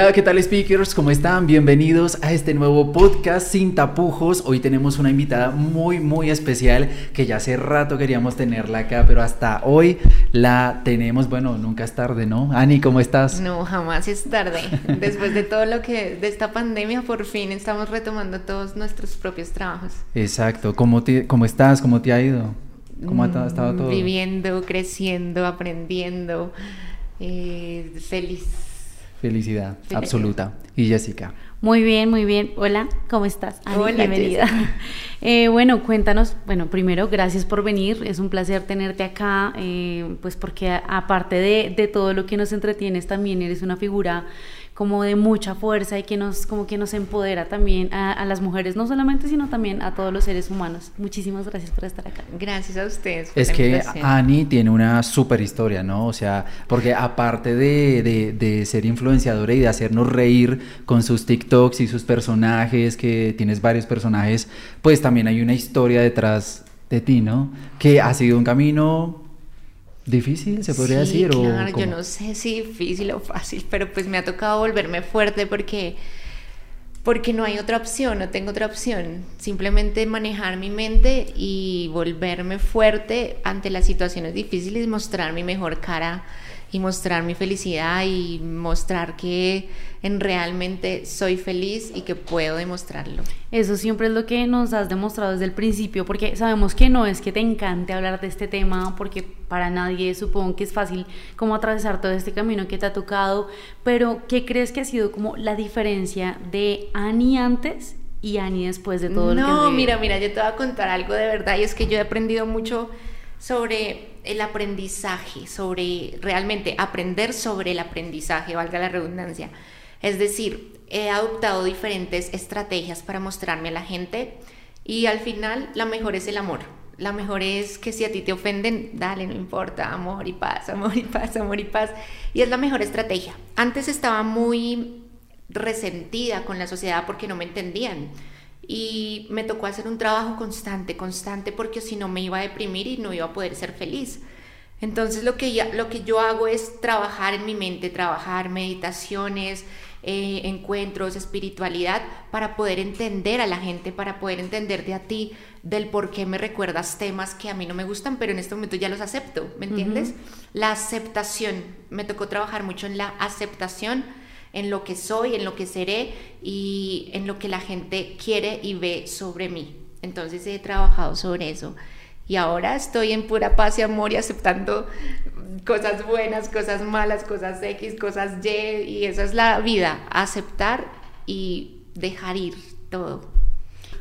Hola, ¿qué tal speakers? ¿Cómo están? Bienvenidos a este nuevo podcast sin tapujos. Hoy tenemos una invitada muy, muy especial que ya hace rato queríamos tenerla acá, pero hasta hoy la tenemos. Bueno, nunca es tarde, ¿no? Ani, ¿cómo estás? No, jamás es tarde. Después de todo lo que, de esta pandemia, por fin estamos retomando todos nuestros propios trabajos. Exacto. ¿Cómo, cómo estás? ¿Cómo te ha ido? ¿Cómo ha estado todo? Viviendo, creciendo, aprendiendo, eh, feliz Felicidad, absoluta. Y Jessica. Muy bien, muy bien. Hola, ¿cómo estás? Hola, bienvenida. Eh, bueno, cuéntanos, bueno, primero, gracias por venir. Es un placer tenerte acá, eh, pues porque aparte de, de todo lo que nos entretienes, también eres una figura como de mucha fuerza y que nos, como que nos empodera también a, las mujeres, no solamente, sino también a todos los seres humanos. Muchísimas gracias por estar acá. Gracias a ustedes. es que Ani tiene una super historia, ¿no? O sea, porque aparte de, de, de, ser influenciadora y de hacernos reír con sus TikToks y sus personajes, que tienes varios personajes, pues también hay una historia detrás de ti, ¿no? Que ha sido un camino difícil, se podría decir. Claro, yo no sé si difícil o fácil, pero pues me ha tocado volverme fuerte porque, porque no hay otra opción, no tengo otra opción. Simplemente manejar mi mente y volverme fuerte ante las situaciones difíciles, mostrar mi mejor cara y mostrar mi felicidad y mostrar que en realmente soy feliz y que puedo demostrarlo. Eso siempre es lo que nos has demostrado desde el principio, porque sabemos que no es que te encante hablar de este tema, porque para nadie supongo que es fácil como atravesar todo este camino que te ha tocado, pero ¿qué crees que ha sido como la diferencia de Ani antes y Ani después de todo no, lo que No, mira, mira, yo te voy a contar algo de verdad y es que yo he aprendido mucho sobre el aprendizaje, sobre realmente aprender sobre el aprendizaje, valga la redundancia. Es decir, he adoptado diferentes estrategias para mostrarme a la gente y al final la mejor es el amor. La mejor es que si a ti te ofenden, dale, no importa, amor y paz, amor y paz, amor y paz. Y es la mejor estrategia. Antes estaba muy resentida con la sociedad porque no me entendían y me tocó hacer un trabajo constante, constante, porque si no me iba a deprimir y no iba a poder ser feliz. Entonces lo que, lo que yo hago es trabajar en mi mente, trabajar meditaciones, eh, encuentros, espiritualidad, para poder entender a la gente, para poder entenderte a ti del por qué me recuerdas temas que a mí no me gustan, pero en este momento ya los acepto, ¿me entiendes? La aceptación, me tocó trabajar mucho en la aceptación en lo que soy, en lo que seré y en lo que la gente quiere y ve sobre mí. Entonces he trabajado sobre eso y ahora estoy en pura paz y amor y aceptando cosas buenas, cosas malas, cosas X, cosas Y y esa es la vida, aceptar y dejar ir todo.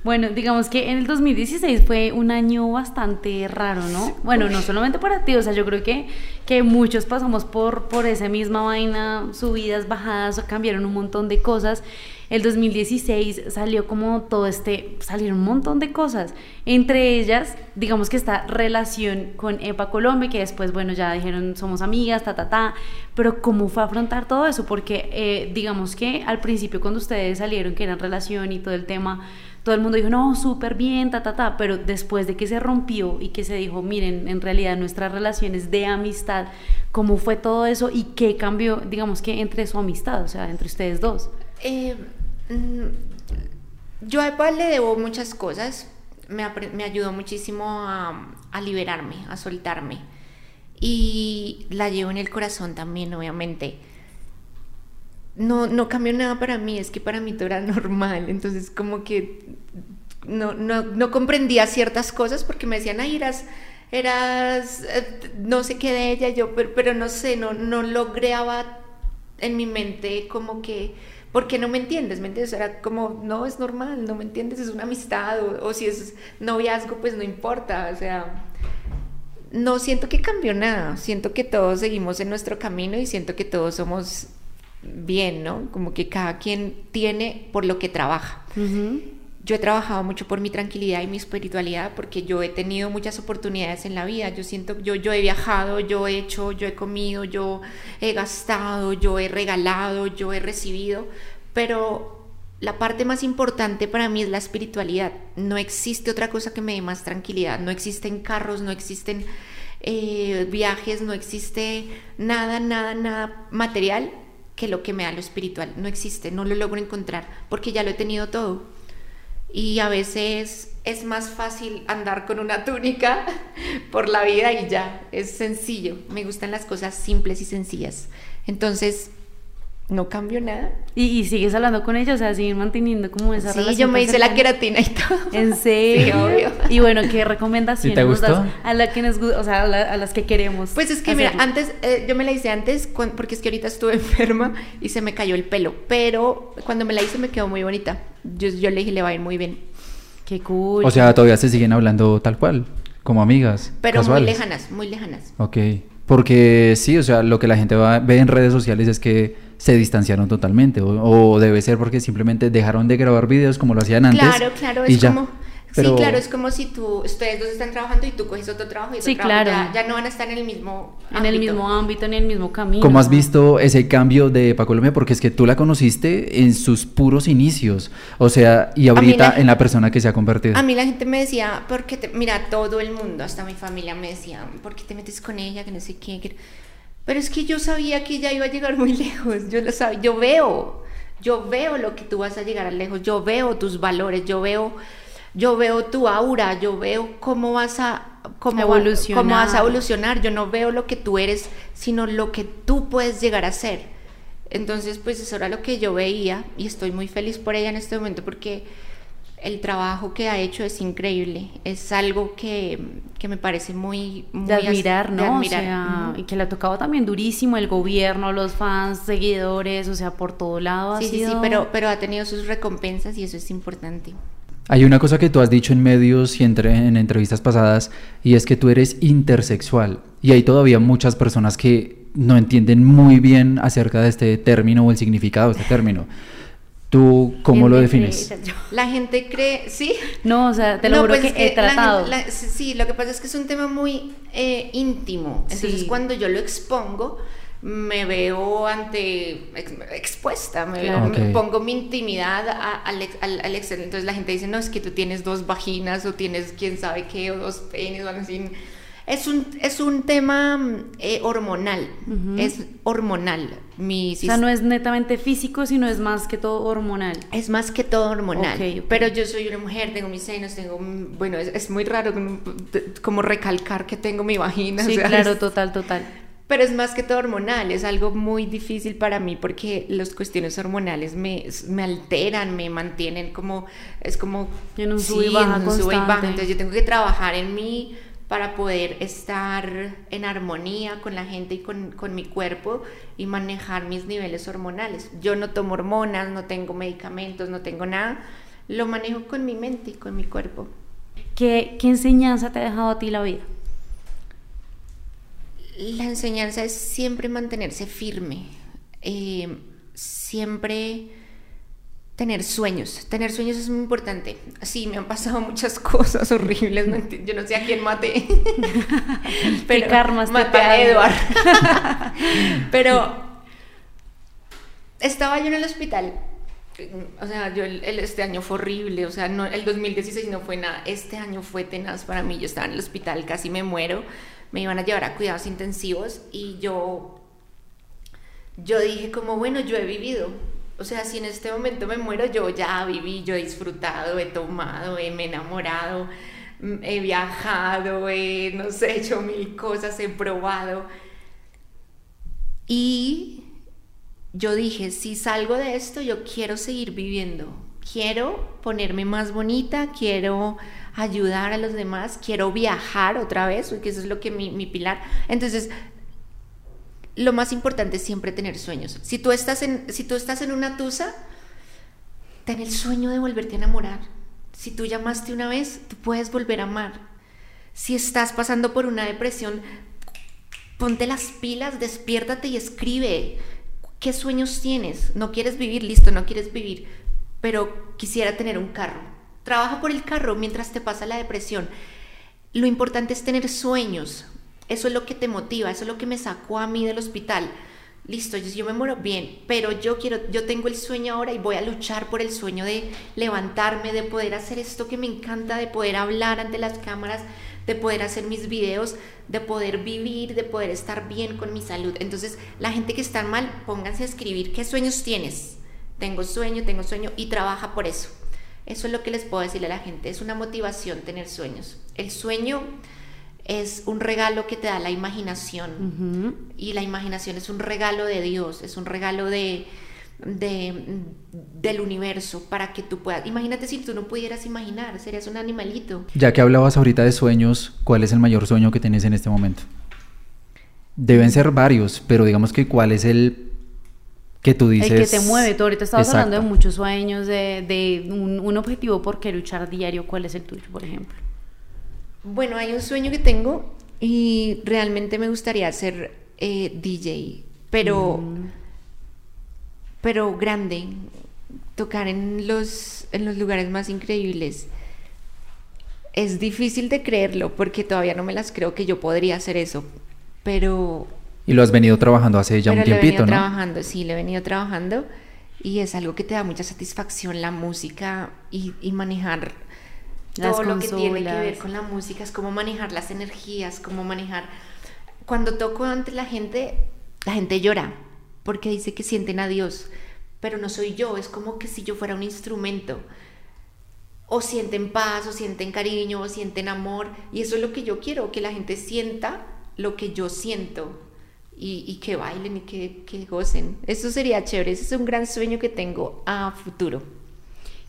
Bueno, digamos que en el 2016 fue un año bastante raro, ¿no? Bueno, no solamente para ti, o sea, yo creo que, que muchos pasamos por, por esa misma vaina, subidas, bajadas, cambiaron un montón de cosas. El 2016 salió como todo este, salieron un montón de cosas, entre ellas, digamos que esta relación con EPA Colombia, que después, bueno, ya dijeron somos amigas, ta, ta, ta, pero ¿cómo fue afrontar todo eso? Porque eh, digamos que al principio cuando ustedes salieron que eran relación y todo el tema, todo el mundo dijo, no, súper bien, ta, ta, ta, pero después de que se rompió y que se dijo, miren, en realidad nuestras relaciones de amistad, ¿cómo fue todo eso y qué cambió, digamos que entre su amistad, o sea, entre ustedes dos? Eh, yo a Epa le debo muchas cosas, me, ayudó muchísimo a, liberarme, a soltarme. Y la llevo en el corazón también, obviamente. No, no cambió nada para mí, es que para mí todo era normal, entonces como que no, no, no comprendía ciertas cosas porque me decían, ay, eras, eras, eh, no sé qué de ella, yo, pero, no sé, no, no lograba en mi mente como que, ¿por qué no me entiendes? ¿Me entiendes? Era como, no, es normal, no me entiendes, es una amistad, o, o si es noviazgo, pues no importa, o sea, no siento que cambió nada, siento que todos seguimos en nuestro camino y siento que todos somos bien, ¿no? Como que cada quien tiene por lo que trabaja. Yo he trabajado mucho por mi tranquilidad y mi espiritualidad porque yo he tenido muchas oportunidades en la vida. Yo siento, yo, yo he viajado, yo he hecho, yo he comido, yo he gastado, yo he regalado, yo he recibido, pero la parte más importante para mí es la espiritualidad. No existe otra cosa que me dé más tranquilidad. No existen carros, no existen eh, viajes, no existe nada, nada, nada material que lo que me da lo espiritual. No existe, no lo logro encontrar porque ya lo he tenido todo. Y a veces es más fácil andar con una túnica por la vida y ya, es sencillo. Me gustan las cosas simples y sencillas. Entonces, no cambio nada. Y, sigues hablando con ella, o sea, siguen manteniendo como esa sí, yo me hice la queratina y todo. ¿En serio? Sí, obvio. Y bueno, ¿qué recomendaciones te gustó? a, la que o sea, a, las que queremos? Pues es que mira, antes, eh, yo me la hice antes, porque es que ahorita estuve enferma y se me cayó el pelo, pero cuando me la hice me quedó muy bonita. Yo, yo le dije, le va a ir muy bien. Qué cool. O sea, todavía se siguen hablando tal cual, como amigas. Pero muy lejanas, muy lejanas. Ok. Porque sí, o sea, lo que la gente ve en redes sociales es que se distanciaron totalmente o, debe ser porque simplemente dejaron de grabar videos como lo hacían antes. Claro, claro, es como Sí, claro, es como si tú, ustedes dos están trabajando y tú coges otro trabajo y otro sí, claro. ya, no van a estar en el mismo En el mismo ámbito, en el mismo camino. ¿Cómo has visto ese cambio de Colombia? Porque es que tú la conociste en sus puros inicios, o sea, y ahorita en la persona que se ha convertido. A mí la gente me decía, porque te, mira, todo el mundo, hasta mi familia me decía, ¿por qué te metes con ella? Que no sé qué. Pero es que yo sabía que ella iba a llegar muy lejos, yo lo sabía, yo veo, yo veo lo que tú vas a llegar a lejos, yo veo tus valores, yo veo, yo veo tu aura, yo veo cómo vas a cómo, evolucionar. cómo vas a evolucionar, yo no veo lo que tú eres, sino lo que tú puedes llegar a ser. Entonces, pues eso era lo que yo veía y estoy muy feliz por ella en este momento porque el trabajo que ha hecho es increíble. Es algo que, me parece muy, muy de admirar, ¿no? y que le ha tocado también durísimo el gobierno, los fans, seguidores, o sea, por todo lado. Sí, sí, sí, pero, pero ha tenido sus recompensas y eso es importante. Hay una cosa que tú has dicho en medios y entre, en entrevistas pasadas y es que tú eres intersexual y hay todavía muchas personas que no entienden muy bien acerca de este término o el significado de este término. ¿Tú cómo lo defines? La gente cree, ¿sí? No, o sea, te lo juro pues que he tratado. sí, lo que pasa es que es un tema muy eh, íntimo. Entonces, cuando yo lo expongo, me veo ante expuesta, me, pongo mi intimidad al, al, al exterior. Entonces la gente dice, no, es que tú tienes dos vaginas o tienes quién sabe qué, o dos penes o algo así. Es un, es un tema eh, hormonal, es hormonal. Mi o sea, no es netamente físico, sino es más que todo hormonal. Es más que todo hormonal. Pero yo soy una mujer, tengo mis senos, tengo, bueno, es, muy raro como recalcar que tengo mi vagina. Sí, claro, total, total. Pero es más que todo hormonal, es algo muy difícil para mí porque las cuestiones hormonales me, me alteran, me mantienen como, es como... En un sub y baja Entonces yo tengo que trabajar en mí para poder estar en armonía con la gente y con, mi cuerpo y manejar mis niveles hormonales. Yo no tomo hormonas, no tengo medicamentos, no tengo nada, lo manejo con mi mente y con mi cuerpo. ¿Qué, qué enseñanza te ha dejado a ti la vida? La enseñanza es siempre mantenerse firme, eh, siempre tener sueños. Tener sueños es muy importante. Sí, me han pasado muchas cosas horribles. yo no sé a quién maté. pero karma maté a Edward. pero estaba yo en el hospital. O sea, yo este año fue horrible. O sea, el 2016 no fue nada. Este año fue tenaz para mí. Yo estaba en el hospital, casi me muero. Me iban a llevar a cuidados intensivos y yo, yo dije como, bueno, yo he vivido o sea, si en este momento me muero, yo ya viví, yo he disfrutado, he tomado, he, me enamorado, mm, he viajado, he, no sé, hecho mil cosas, he probado. Y yo dije, si salgo de esto, yo quiero seguir viviendo. Quiero ponerme más bonita, quiero ayudar a los demás, quiero viajar otra vez, porque eso es lo que mi, pilar. Entonces, lo más importante es siempre tener sueños. Si tú estás en, si tú estás en una tusa, ten el sueño de volverte a enamorar. Si tú llamaste una vez, tú puedes volver a amar. Si estás pasando por una depresión, ponte las pilas, despiértate y escribe. ¿Qué sueños tienes? No quieres vivir, listo, no quieres vivir, pero quisiera tener un carro. Trabaja por el carro mientras te pasa la depresión. Lo importante es tener sueños, eso es lo que te motiva, eso es lo que me sacó a mí del hospital. Listo, yo, me muero bien, pero yo quiero, yo tengo el sueño ahora y voy a luchar por el sueño de levantarme, de poder hacer esto que me encanta, de poder hablar ante las cámaras, de poder hacer mis videos, de poder vivir, de poder estar bien con mi salud. Entonces, la gente que está mal, pónganse a escribir qué sueños tienes. Tengo sueño, tengo sueño y trabaja por eso. Eso es lo que les puedo decirle a la gente. Es una motivación tener sueños. El sueño es un regalo que te da la imaginación. Y la imaginación es un regalo de Dios, es un regalo de, del universo para que tú puedas. Imagínate si tú no pudieras imaginar, serías un animalito. Ya que hablabas ahorita de sueños, ¿cuál es el mayor sueño que tienes en este momento? Deben ser varios, pero digamos que cuál es el que tú dices. El que te mueve. Tú ahorita estabas hablando de muchos sueños, de, un, un, objetivo por qué luchar diario. ¿Cuál es el tuyo, por ejemplo? Bueno, hay un sueño que tengo y realmente me gustaría ser eh, DJ, pero, mm. Pero grande, tocar en los, en los lugares más increíbles. Es difícil de creerlo porque todavía no me las creo que yo podría hacer eso, pero... Y lo has venido trabajando hace ya un tiempito, lo he venido trabajando, sí, lo he venido trabajando y es algo que te da mucha satisfacción la música y, y manejar todo lo que tiene que ver con la música, es cómo manejar las energías, cómo manejar... Cuando toco ante la gente, la gente llora porque dice que sienten a Dios, pero no soy yo, es como que si yo fuera un instrumento. O sienten paz, o sienten cariño, o sienten amor, y eso es lo que yo quiero, que la gente sienta lo que yo siento. Y, que bailen y que, que gocen. Eso sería chévere, ese es un gran sueño que tengo a futuro.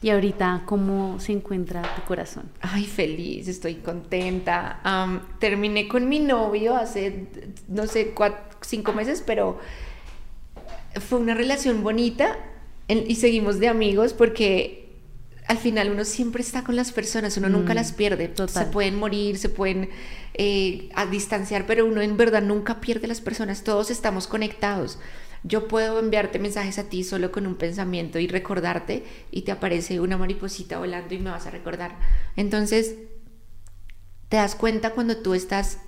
Y ahorita, ¿cómo se encuentra tu corazón? Ay, feliz, estoy contenta. terminé con mi novio hace, no sé, cinco meses, pero fue una relación bonita y seguimos de amigos porque al final uno siempre está con las personas, uno nunca mm, las pierde. Se pueden morir, se pueden eh, distanciar, pero uno en verdad nunca pierde las personas, todos estamos conectados. Yo puedo enviarte mensajes a ti solo con un pensamiento y recordarte y te aparece una mariposita volando y me vas a recordar. Entonces, te das cuenta cuando tú estás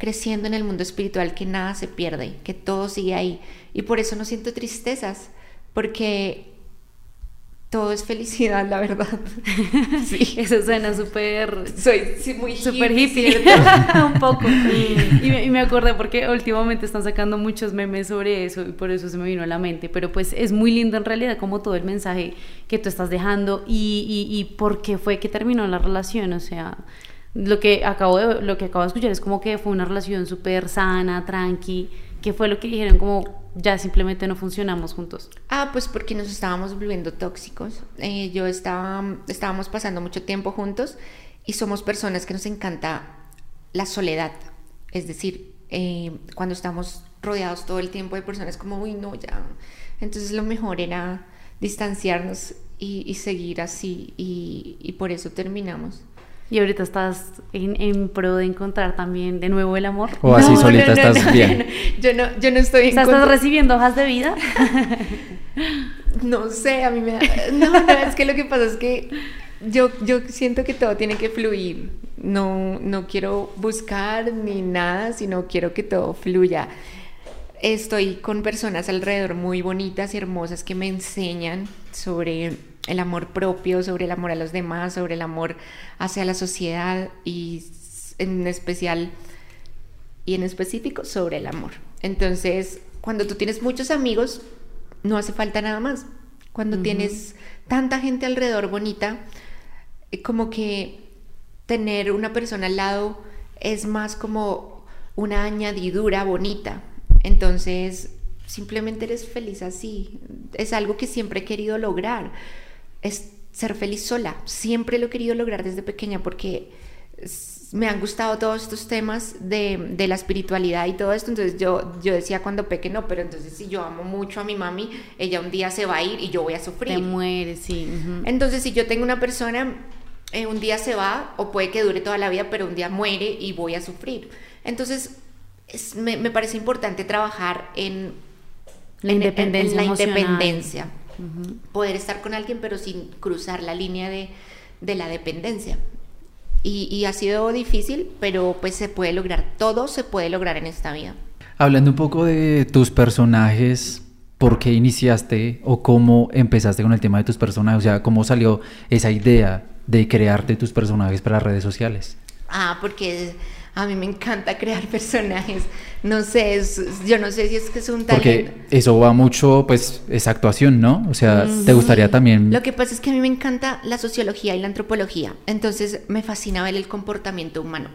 creciendo en el mundo espiritual que nada se pierde, que todo sigue ahí. Y por eso no siento tristezas, porque todo es felicidad, la verdad. Sí. Eso suena súper... Soy muy Súper hippie, un poco. Y me, y me, acordé porque últimamente están sacando muchos memes sobre eso y por eso se me vino a la mente. Pero pues es muy lindo en realidad como todo el mensaje que tú estás dejando y, y, y por qué fue que terminó la relación. O sea, lo que acabo de, lo que acabo de escuchar es como que fue una relación súper sana, tranqui. ¿Qué fue lo que dijeron? Como ya simplemente no funcionamos juntos? Ah, pues porque nos estábamos volviendo tóxicos. Eh, yo estaba, estábamos pasando mucho tiempo juntos y somos personas que nos encanta la soledad. Es decir, eh, cuando estamos rodeados todo el tiempo de personas como, uy, no, ya. Entonces lo mejor era distanciarnos y, seguir así y por eso terminamos. Y ahorita estás en, pro de encontrar también de nuevo el amor. O así solita estás bien. Yo no, yo no estoy. ¿Estás recibiendo hojas de vida? no sé, a mí me da. No, no, es que lo que pasa es que yo, yo siento que todo tiene que fluir. No, no quiero buscar ni nada, sino quiero que todo fluya. Estoy con personas alrededor muy bonitas y hermosas que me enseñan sobre el amor propio, sobre el amor a los demás, sobre el amor hacia la sociedad y en especial y en específico sobre el amor. Entonces, cuando tú tienes muchos amigos, no hace falta nada más. Cuando tienes tanta gente alrededor bonita, eh, como que tener una persona al lado es más como una añadidura bonita. Entonces, simplemente eres feliz así. Es algo que siempre he querido lograr es ser feliz sola. Siempre lo he querido lograr desde pequeña porque me han gustado todos estos temas de, de, la espiritualidad y todo esto. Entonces yo, yo decía cuando peque, no, pero entonces si yo amo mucho a mi mami, ella un día se va a ir y yo voy a sufrir. Te muere, sí. Entonces si yo tengo una persona, eh, un día se va o puede que dure toda la vida, pero un día muere y voy a sufrir. Entonces me, me, parece importante trabajar en la independencia. En, la independencia poder estar con alguien pero sin cruzar la línea de, la dependencia. Y, ha sido difícil, pero pues se puede lograr, todo se puede lograr en esta vida. Hablando un poco de tus personajes, ¿por qué iniciaste o cómo empezaste con el tema de tus personajes? O sea, ¿cómo salió esa idea de crearte tus personajes para las redes sociales? Ah, porque a mí me encanta crear personajes. No sé, es- yo no sé si es que es un talento. Porque eso va mucho, pues, es actuación, ¿no? O sea, ¿te gustaría también? Lo que pasa es que a mí me encanta la sociología y la antropología, entonces me fascina ver el comportamiento humano.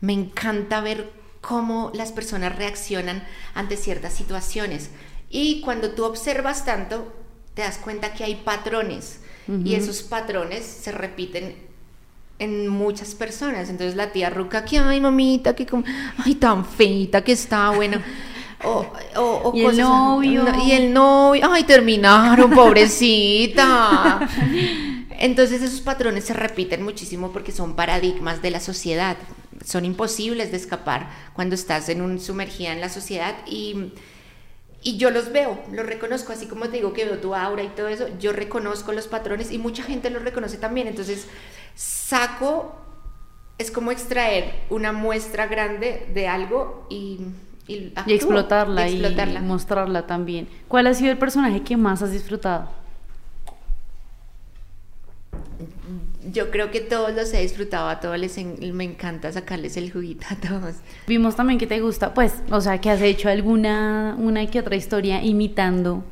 Me encanta ver cómo las personas reaccionan ante ciertas situaciones. Y cuando tú observas tanto, te das cuenta que hay patrones y esos patrones se repiten en muchas personas. Entonces la tía Ruca, que ay mamita, que como, ay tan feita que está, bueno. O, o- o Y el novio. no, y el novio, ay terminaron, pobrecita. Entonces esos patrones se repiten muchísimo porque son paradigmas de la sociedad. Son imposibles de escapar cuando estás en un sumergida en la sociedad y y yo los veo, los reconozco, así como te digo que veo tu aura y todo eso, yo reconozco los patrones y mucha gente los reconoce también. Entonces, saco, es como extraer una muestra grande de algo y, y, actúo, Y explotarla, y explotarla. y mostrarla también. ¿Cuál ha sido el personaje que más has disfrutado? Yo creo que todos los he disfrutado, a todos les en- me encanta sacarles el juguito a todos. Vimos también que te gusta, pues, o sea, que has hecho alguna, una que otra historia imitando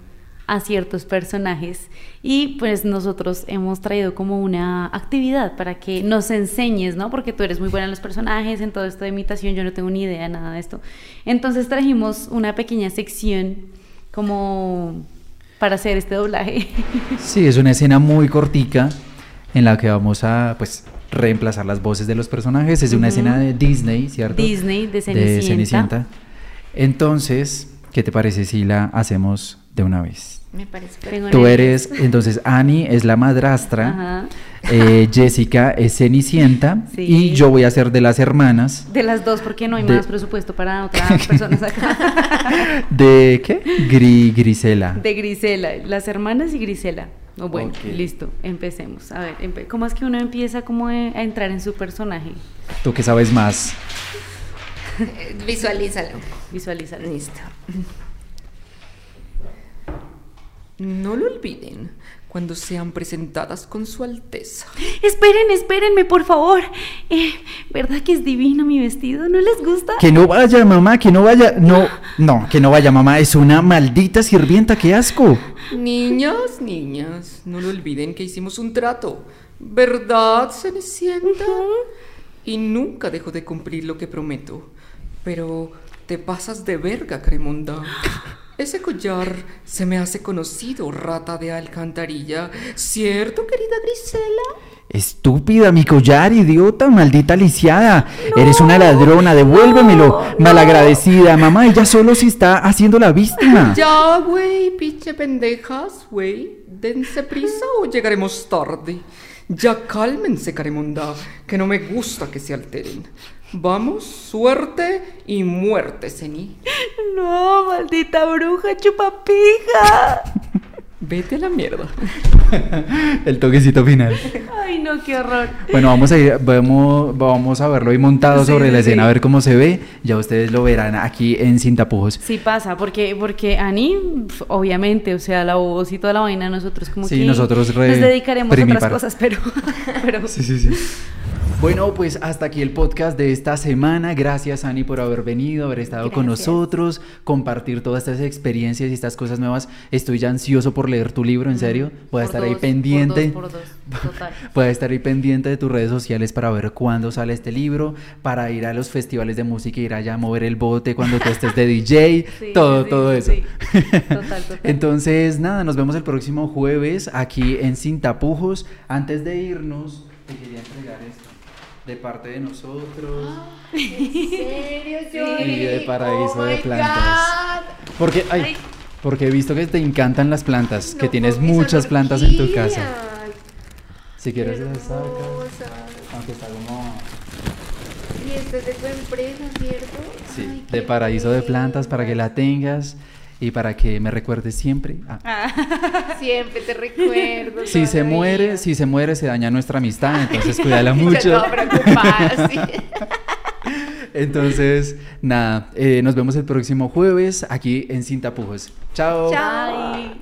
a ciertos personajes y pues nosotros hemos traído como una actividad para que nos enseñes, ¿no? Porque tú eres muy buena en los personajes, en todo esto de imitación, yo no tengo ni idea de nada de esto. Entonces trajimos una pequeña sección como para hacer este doblaje. Sí, es una escena muy cortica en la que vamos a, pues, reemplazar las voces de los personajes. Es una escena de Disney, ¿cierto? Disney, de Cenicienta. Entonces, ¿qué te parece si la hacemos de una vez? Me parece perfecto. Tú eres, entonces, Annie es la madrastra, eh, Jessica es Cenicienta Sí. y yo voy a ser de las hermanas. De las dos, porque no hay De- más presupuesto para otras personas acá. ¿De qué? Gri, Grisela. De Grisela, las hermanas y Grisela. Oh, bueno, listo, empecemos. A ver, empe- ¿cómo es que uno empieza como a a entrar en su personaje? Tú que sabes más. Eh, Visualízalo. Visualizar. Listo. No lo olviden cuando sean presentadas con su alteza. Esperen, espérenme, por favor. Eh, ¿Verdad que es divino mi vestido? ¿No les gusta? Que no vaya, mamá, que no vaya. No, no, que no vaya, mamá. Es una maldita sirvienta, qué asco. Niñas, niñas, no lo olviden que hicimos un trato. ¿Verdad, Cenicienta? Y nunca dejo de cumplir lo que prometo. Pero te pasas de verga, Cremonda. Ese collar se me hace conocido, rata de alcantarilla. ¿Cierto, querida Grisela? Estúpida, mi collar, idiota, maldita lisiada. Eres una ladrona, devuélvemelo. Malagradecida, mamá, ella solo se está haciendo la víctima. Ya, güey, pinche pendejas, güey. Dense prisa o llegaremos tarde. Ya cálmense, Caremonda, que no me gusta que se alteren. Vamos, suerte y muerte, Seni. No, maldita bruja chupapija. Vete a la mierda. El toquecito final. Ay, no, qué horror. Bueno, vamos a ir, vamos, vamos a verlo ahí montado Sí, sobre sí, la escena, sí. a ver cómo se ve. Ya ustedes lo verán aquí en Sin Tapujos. Sí pasa, porque, porque Ani, obviamente, o sea, la voz y toda la vaina, nosotros como Sí, que nosotros re- nos dedicaremos a otras cosas, pero, pero Sí, sí, sí. Bueno, pues hasta aquí el podcast de esta semana. Gracias, Ani, por haber venido, haber estado con nosotros, compartir todas estas experiencias y estas cosas nuevas. Estoy ya ansioso por leer tu libro, en serio. Voy a por estar ahí pendiente. Por dos, por dos, total. Voy a estar ahí pendiente de tus redes sociales para ver cuándo sale este libro, para ir a los festivales de música, ir allá a mover el bote cuando tú estés de DJ, Sí, todo, sí, todo eso. sí. Total, total. Entonces, nada, nos vemos el próximo jueves aquí en Sin Tapujos. Antes de irnos, te quería entregar esto de parte de nosotros. ¿En serio, Johnny? de paraíso Oh de plantas. God. Porque, ay, Ay. porque he visto que te encantan las plantas, que tienes muchas plantas en tu casa. Si quieres, las sacas. Aunque está como. Y este es de tu empresa, ¿cierto? Sí, Ay, de paraíso de plantas para que la tengas y para que me recuerdes siempre. Ah. Siempre te recuerdo. Si se muere, vida. si se muere, se daña nuestra amistad, entonces cuídala mucho. sí. Entonces, nada, eh, nos vemos el próximo jueves aquí en Sin Tapujos. Chao. Chao.